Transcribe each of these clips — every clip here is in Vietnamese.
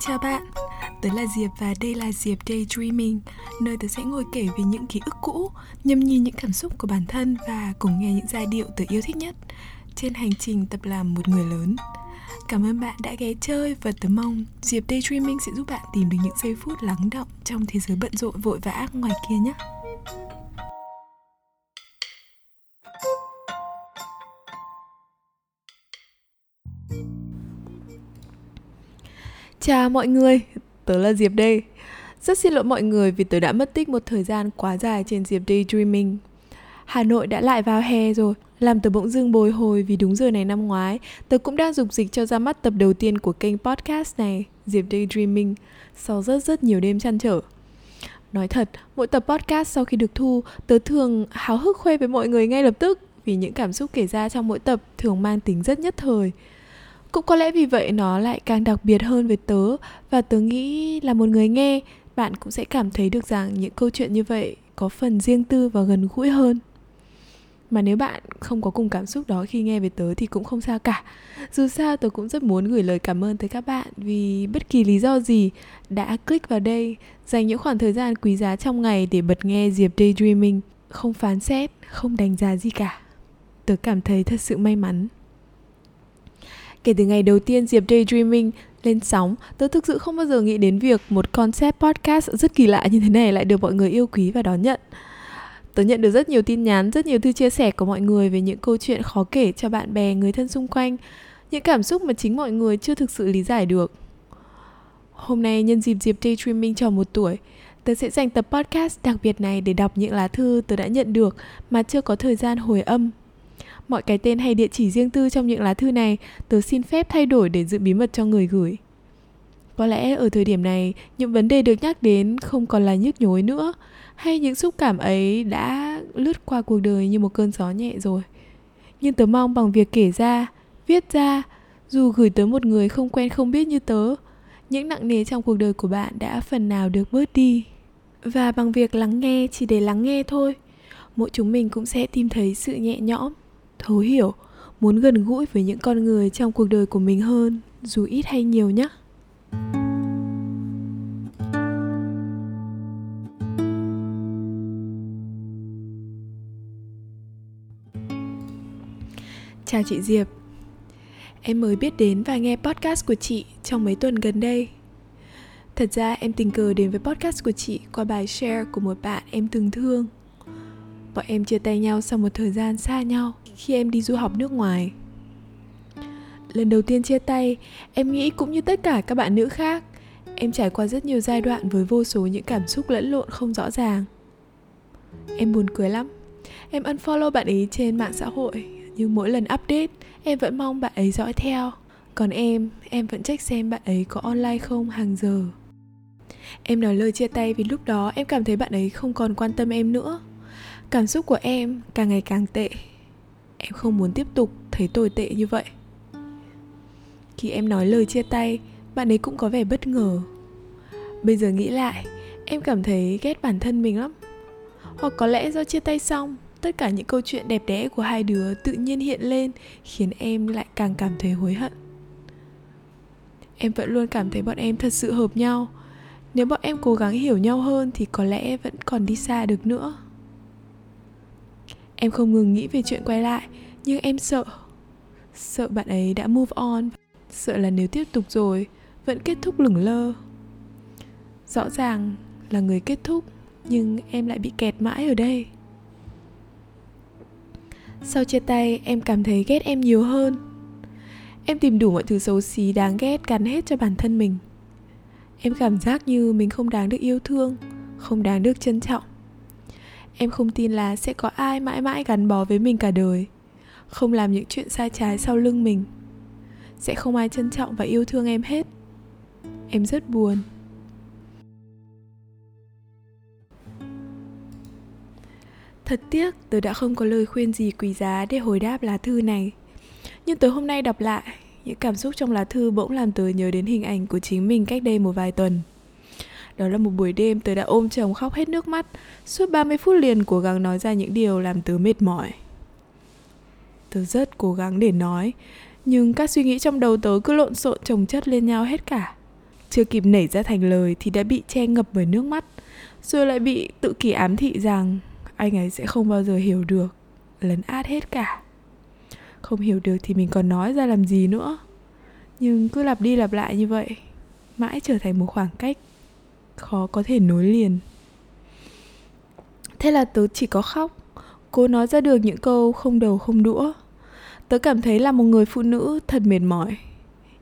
Chào bạn, tớ là Diệp và đây là Diệp Daydreaming Nơi tớ sẽ ngồi kể về những ký ức cũ, nhâm nhi những cảm xúc của bản thân và cùng nghe những giai điệu tớ yêu thích nhất Trên hành trình tập làm một người lớn Cảm ơn bạn đã ghé chơi và tớ mong Diệp Daydreaming sẽ giúp bạn tìm được những giây phút lắng động trong thế giới bận rộn vội vã ngoài kia nhé. Chào mọi người, tớ là Diệp đây. Rất xin lỗi mọi người vì tớ đã mất tích một thời gian quá dài trên Diệp Daydreaming. Hà Nội đã lại vào hè rồi, làm tớ bỗng dưng bồi hồi vì đúng giờ này năm ngoái, tớ cũng đang dục dịch cho ra mắt tập đầu tiên của kênh podcast này, Diệp Daydreaming, sau rất rất nhiều đêm chăn trở. Nói thật, mỗi tập podcast sau khi được thu, tớ thường háo hức khoe với mọi người ngay lập tức vì những cảm xúc kể ra trong mỗi tập thường mang tính rất nhất thời. Cũng có lẽ vì vậy nó lại càng đặc biệt hơn với tớ. Và tớ nghĩ là một người nghe, bạn cũng sẽ cảm thấy được rằng những câu chuyện như vậy có phần riêng tư và gần gũi hơn. Mà nếu bạn không có cùng cảm xúc đó khi nghe về tớ thì cũng không sao cả. Dù sao tớ cũng rất muốn gửi lời cảm ơn tới các bạn vì bất kỳ lý do gì đã click vào đây dành những khoảng thời gian quý giá trong ngày để bật nghe diệp daydreaming. Không phán xét không đánh giá gì cả. Tớ cảm thấy thật sự may mắn kể từ ngày đầu tiên diệp daydreaming lên sóng tớ thực sự không bao giờ nghĩ đến việc một concept podcast rất kỳ lạ như thế này lại được mọi người yêu quý và đón nhận Tớ nhận được rất nhiều tin nhắn, rất nhiều thư chia sẻ của mọi người về những câu chuyện khó kể cho bạn bè, người thân xung quanh, những cảm xúc mà chính mọi người chưa thực sự lý giải được. Hôm nay nhân dịp Diệp Daydreaming tròn một tuổi, tớ sẽ dành tập podcast đặc biệt này để đọc những lá thư tớ đã nhận được mà chưa có thời gian hồi âm. Mọi cái tên hay địa chỉ riêng tư trong những lá thư này tớ xin phép thay đổi để giữ bí mật cho người gửi. Có lẽ ở thời điểm này, những vấn đề được nhắc đến không còn là nhức nhối nữa, hay những xúc cảm ấy đã lướt qua cuộc đời như một cơn gió nhẹ rồi. Nhưng tớ mong bằng việc kể ra viết ra dù gửi tới một người không quen không biết như tớ những nặng nề trong cuộc đời của bạn đã phần nào được bớt đi. Và bằng việc lắng nghe chỉ để lắng nghe thôi mỗi chúng mình cũng sẽ tìm thấy sự nhẹ nhõm thấu hiểu, muốn gần gũi với những con người trong cuộc đời của mình hơn, dù ít hay nhiều nhé. Chào chị Diệp. Em mới biết đến và nghe podcast của chị trong mấy tuần gần đây. Thật ra em tình cờ đến với podcast của chị qua bài share của một bạn em từng thương. Bọn em chia tay nhau sau một thời gian xa nhau khi em đi du học nước ngoài. Lần đầu tiên chia tay, em nghĩ cũng như tất cả các bạn nữ khác Em trải qua rất nhiều giai đoạn với vô số những cảm xúc lẫn lộn không rõ ràng. Em buồn cười lắm. Em unfollow bạn ấy trên mạng xã hội nhưng mỗi lần update em vẫn mong bạn ấy dõi theo. Còn em em vẫn check xem bạn ấy có online không hàng giờ. Em nói lời chia tay vì lúc đó em cảm thấy bạn ấy không còn quan tâm em nữa cảm xúc của em càng ngày càng tệ. Em không muốn tiếp tục thấy tồi tệ như vậy. Khi em nói lời chia tay, bạn ấy cũng có vẻ bất ngờ. Bây giờ nghĩ lại, em cảm thấy ghét bản thân mình lắm. Hoặc có lẽ do chia tay xong, tất cả những câu chuyện đẹp đẽ của hai đứa tự nhiên hiện lên, khiến em lại càng cảm thấy hối hận. Em vẫn luôn cảm thấy bọn em thật sự hợp nhau. Nếu bọn em cố gắng hiểu nhau hơn thì có lẽ vẫn còn đi xa được nữa em không ngừng nghĩ về chuyện quay lại, nhưng em sợ sợ bạn ấy đã move on, sợ là nếu tiếp tục rồi, vẫn kết thúc lửng lơ. Rõ ràng là người kết thúc, nhưng em lại bị kẹt mãi ở đây. Sau chia tay, em cảm thấy ghét em nhiều hơn. Em tìm đủ mọi thứ xấu xí đáng ghét gắn hết cho bản thân mình. Em cảm giác như mình không đáng được yêu thương, Không đáng được trân trọng. Em không tin là sẽ có ai mãi mãi gắn bó với mình cả đời Không làm những chuyện sai trái sau lưng mình Sẽ không ai trân trọng và yêu thương em hết Em rất buồn Thật tiếc, tớ đã không có lời khuyên gì quý giá để hồi đáp lá thư này. Nhưng tối hôm nay đọc lại, những cảm xúc trong lá thư bỗng làm tớ nhớ đến hình ảnh của chính mình cách đây một vài tuần. Đó là một buổi đêm tớ đã ôm chồng khóc hết nước mắt, suốt 30 phút liền cố gắng nói ra những điều làm tớ mệt mỏi. Tớ rất cố gắng để nói Nhưng các suy nghĩ trong đầu tớ cứ lộn xộn chồng chất lên nhau hết cả. Chưa kịp nảy ra thành lời thì đã bị che ngập bởi nước mắt Rồi lại bị tự kỷ ám thị rằng Anh ấy sẽ không bao giờ hiểu được Lấn át hết cả. Không hiểu được thì mình còn nói ra làm gì nữa. Nhưng cứ lặp đi lặp lại như vậy Mãi trở thành một khoảng cách Khó có thể nối liền. Thế là tớ chỉ có khóc Cố nói ra được những câu không đầu không đũa. Tớ cảm thấy là một người phụ nữ thật mệt mỏi.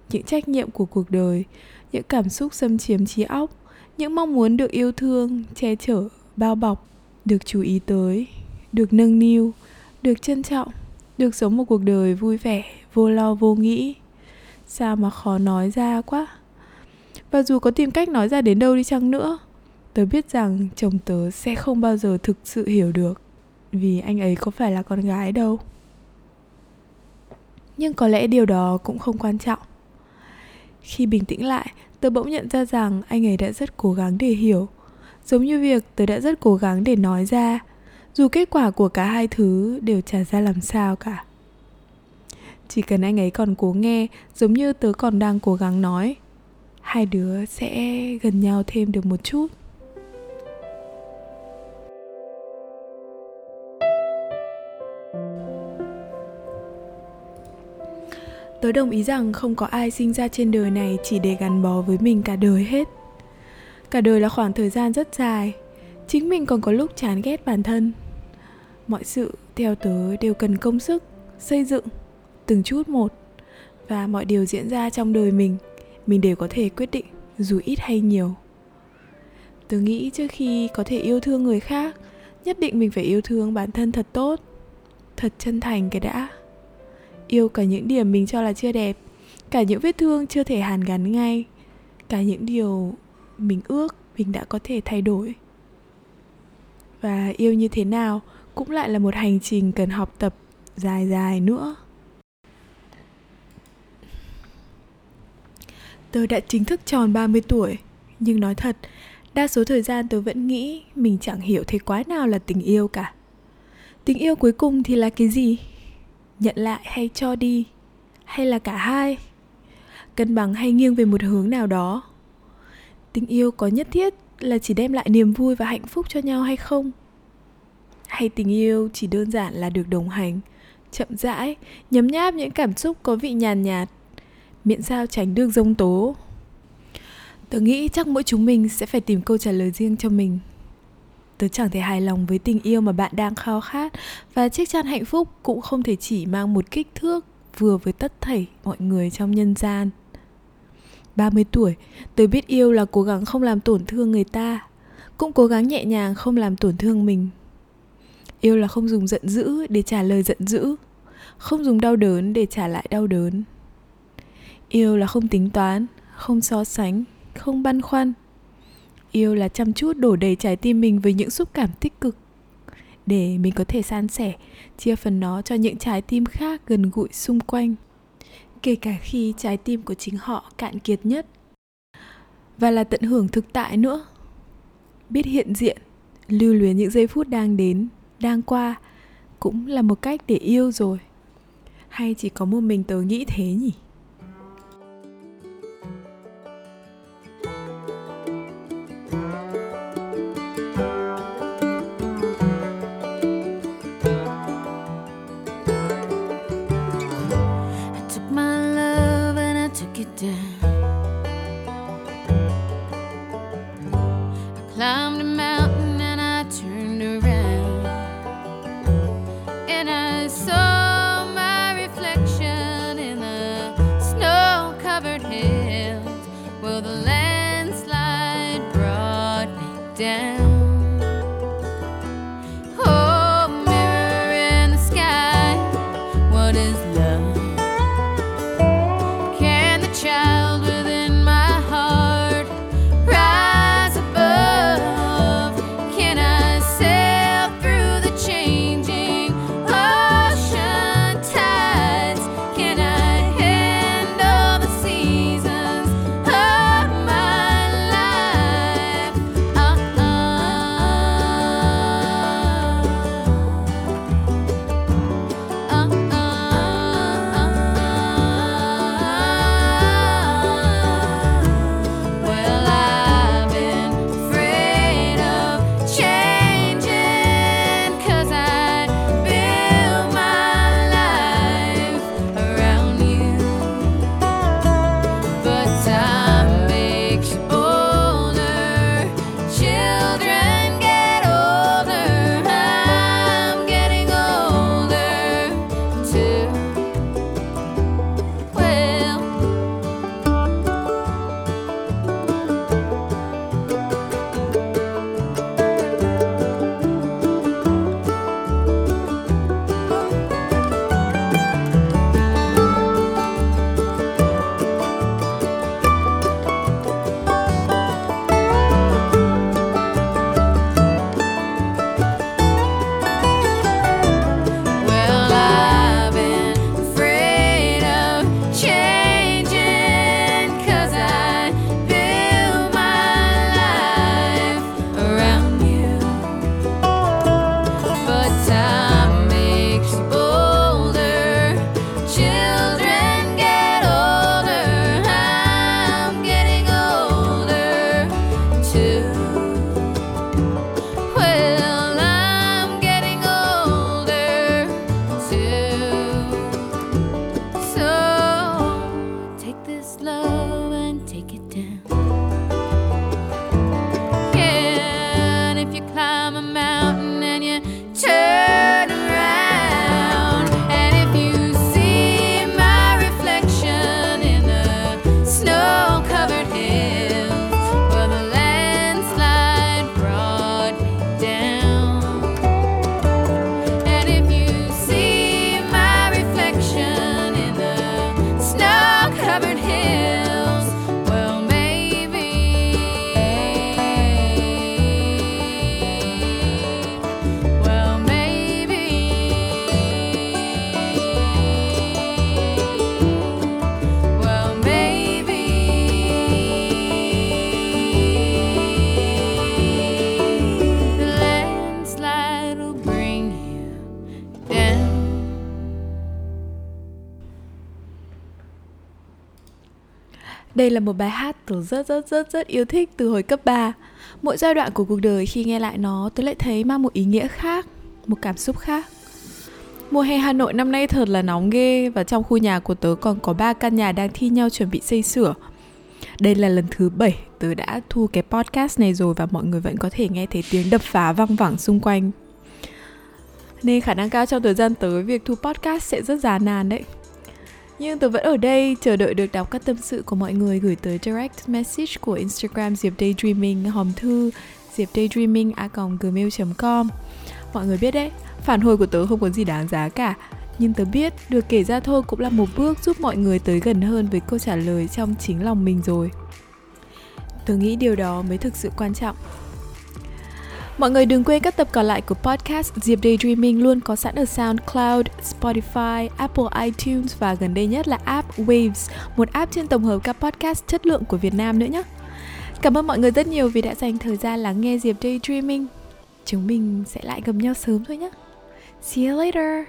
Những trách nhiệm của cuộc đời Những cảm xúc xâm chiếm trí óc Những mong muốn được yêu thương, che chở, bao bọc Được chú ý tới Được nâng niu Được trân trọng Được sống một cuộc đời vui vẻ, vô lo vô nghĩ. Sao mà khó nói ra quá? Và dù có tìm cách nói ra đến đâu đi chăng nữa Tớ biết rằng chồng tớ sẽ không bao giờ thực sự hiểu được Vì anh ấy có phải là con gái đâu. Nhưng có lẽ điều đó cũng không quan trọng. Khi bình tĩnh lại, tớ bỗng nhận ra rằng anh ấy đã rất cố gắng để hiểu. Giống như việc tớ đã rất cố gắng để nói ra Dù kết quả của cả hai thứ đều trả ra làm sao cả. Chỉ cần anh ấy còn cố nghe Giống như tớ còn đang cố gắng nói Hai đứa sẽ gần nhau thêm được một chút Tớ đồng ý rằng không có ai sinh ra trên đời này chỉ để gắn bó với mình cả đời hết. Cả đời là khoảng thời gian rất dài, chính mình còn có lúc chán ghét bản thân. Mọi sự theo tớ đều cần công sức, xây dựng, từng chút một. Và mọi điều diễn ra trong đời mình, mình đều có thể quyết định dù ít hay nhiều. Tớ nghĩ trước khi có thể yêu thương người khác, nhất định mình phải yêu thương bản thân thật tốt, thật chân thành cái đã. Yêu cả những điểm mình cho là chưa đẹp cả những vết thương chưa thể hàn gắn ngay cả những điều mình ước mình đã có thể thay đổi. Và yêu như thế nào cũng lại là một hành trình cần học tập dài dài nữa. Tớ đã chính thức tròn 30 tuổi. Nhưng nói thật, Đa số thời gian tớ vẫn nghĩ Mình chẳng hiểu thế quái nào là tình yêu cả. Tình yêu cuối cùng thì là cái gì? nhận lại hay cho đi? Hay là cả hai? Cân bằng hay nghiêng về một hướng nào đó? Tình yêu có nhất thiết là chỉ đem lại niềm vui và hạnh phúc cho nhau hay không? Hay tình yêu chỉ đơn giản là được đồng hành, chậm rãi, nhấm nháp những cảm xúc có vị nhàn nhạt miễn sao tránh được dông tố. Tớ nghĩ chắc mỗi chúng mình sẽ phải tìm câu trả lời riêng cho mình. Tớ chẳng thể hài lòng với tình yêu mà bạn đang khao khát và chiếc chăn hạnh phúc cũng không thể chỉ mang một kích thước vừa với tất thảy mọi người trong nhân gian. 30 tuổi, tớ biết yêu là cố gắng không làm tổn thương người ta Cũng cố gắng nhẹ nhàng không làm tổn thương mình. Yêu là không dùng giận dữ để trả lời giận dữ Không dùng đau đớn để trả lại đau đớn. Yêu là không tính toán, không so sánh, không băn khoăn Yêu là chăm chút đổ đầy trái tim mình với những xúc cảm tích cực để mình có thể san sẻ, chia phần nó cho những trái tim khác gần gũi xung quanh. Kể cả khi trái tim của chính họ cạn kiệt nhất. Và là tận hưởng thực tại nữa. Biết hiện diện, lưu luyến những giây phút đang đến, đang qua cũng là một cách để yêu rồi. Hay chỉ có một mình tớ nghĩ thế nhỉ? Đây là một bài hát tớ rất rất rất rất yêu thích từ hồi cấp 3 Mỗi giai đoạn của cuộc đời khi nghe lại nó tớ lại thấy mang một ý nghĩa khác, một cảm xúc khác Mùa hè Hà Nội năm nay thật là nóng ghê và trong khu nhà của tớ còn có ba căn nhà đang thi nhau chuẩn bị xây sửa. Đây là lần thứ 7 tớ đã thu cái podcast này rồi và mọi người vẫn có thể nghe thấy tiếng đập phá văng vẳng xung quanh. Nên khả năng cao trong thời gian tới việc thu podcast sẽ rất giá nàn đấy. Nhưng tôi vẫn ở đây chờ đợi được đọc các tâm sự của mọi người gửi tới direct message của Instagram Diệp Daydreaming hòm thư diệp daydreaming a gmail.com Mọi người biết đấy, phản hồi của tớ không có gì đáng giá cả. Nhưng tớ biết được kể ra thôi cũng là một bước giúp mọi người tới gần hơn với câu trả lời trong chính lòng mình rồi. Tớ nghĩ điều đó mới thực sự quan trọng. Mọi người đừng quên các tập còn lại của podcast Diệp Daydreaming luôn có sẵn ở SoundCloud, Spotify, Apple iTunes và gần đây nhất là app Waves, một app trên tổng hợp các podcast chất lượng của Việt Nam nữa nhé. Cảm ơn mọi người rất nhiều vì đã dành thời gian lắng nghe Diệp Daydreaming. Chúng mình sẽ lại gặp nhau sớm thôi nhé. See you later.